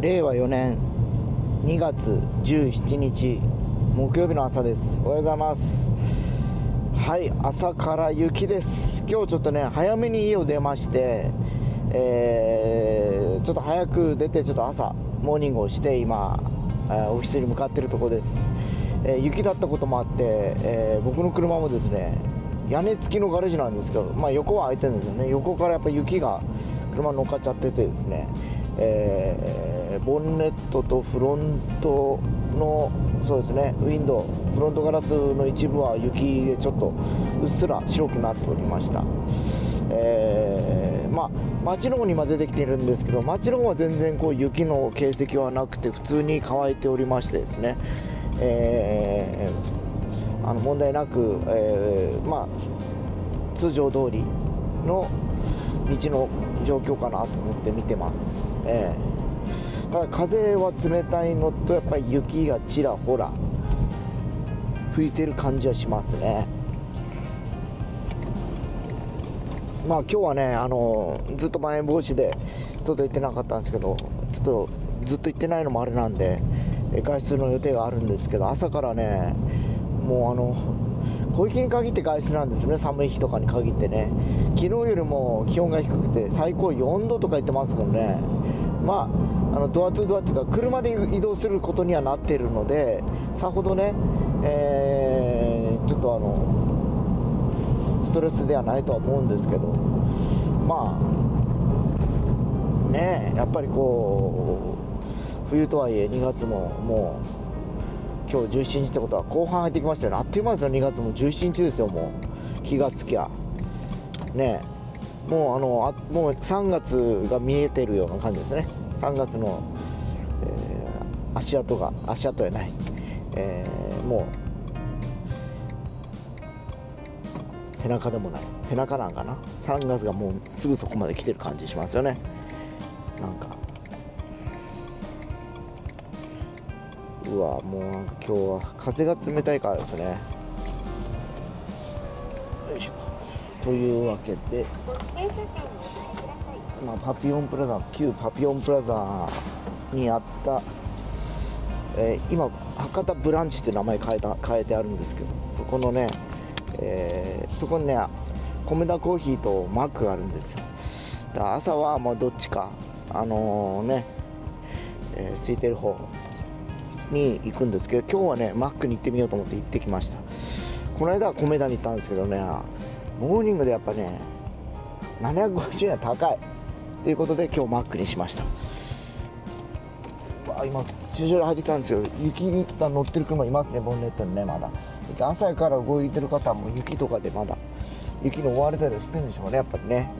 令和4年2月17日木曜日の朝です。おはようございます。はい朝から雪です。今日ちょっとね早めに家を出ましてえー、ちょっと早く出てちょっと朝モーニングをして今オフィスに向かっているところです、えー、雪だったこともあって、えー、僕の車もですね屋根付きのガレージなんですけど、まあ、横は開いてるんですよね。横からやっぱ雪が車乗っかっちゃっててですね、えー、ボンネットとフロントのそうですねウィンドウフロントガラスの一部は雪でちょっとうっすら白くなっておりました、えー、まあ街の方に今出てきているんですけど街の方は全然こう雪の形跡はなくて普通に乾いておりましてですね、えー、あの問題なく、えー、まあ通常通りの道の状況かなと思って見てます、えー、ただ風は冷たいのとやっぱり雪がちらほら吹いてる感じはしますね。まあ今日はねあのずっとまん延防止で外行ってなかったんですけどちょっとずっと行ってないのもあれなんで外出の予定があるんですけど朝からねもうあの小雪に限って外出なんですよね。寒い日とかに限ってね。昨日よりも気温が低くて最高4度とか言ってますもんね。まああのドアトゥドアっていうか車で移動することにはなっているのでさほどね、えー、ちょっとあのストレスではないとは思うんですけど。まあねやっぱりこう冬とはいえ2月ももう今日17日ってことは後半入ってきましたよね。あっという間ですよ。2月も17日ですよもう。気がつきゃ。ねもうあのあもう3月が見えてるような感じですね。3月の、えー、足跡が足跡やない、えー、もう背中でもない。背中なんかな。3月がもうすぐそこまで来てる感じしますよね。なんか。うわもうなんか今日は風が冷たいからですね。というわけで、まあ、パピオンプラザ旧パピオンプラザにあった、えー、今博多ブランチっていう名前変えた変えてあるんですけどそこのね、えー、そこにね米田コーヒーとマックがあるんですよ。だ朝はまあどっちかあのー、ね、えー、空いてる方に行くんですけど今日はねマックに行ってみようと思って行ってきました。この間は米田に行ったんですけどねモーニングでやっぱね750円は高い。ということで今日マックにしました。わ今駐車場入ってきたんですよ。雪が乗ってる車いますねボンネットにねまだ。朝から動いてる方も雪とかでまだ雪に追われたりしてるんでしょうねやっぱりね。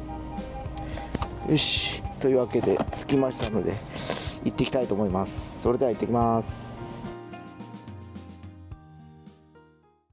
よし。というわけで着きましたので行ってきたいと思います。それでは行ってきます。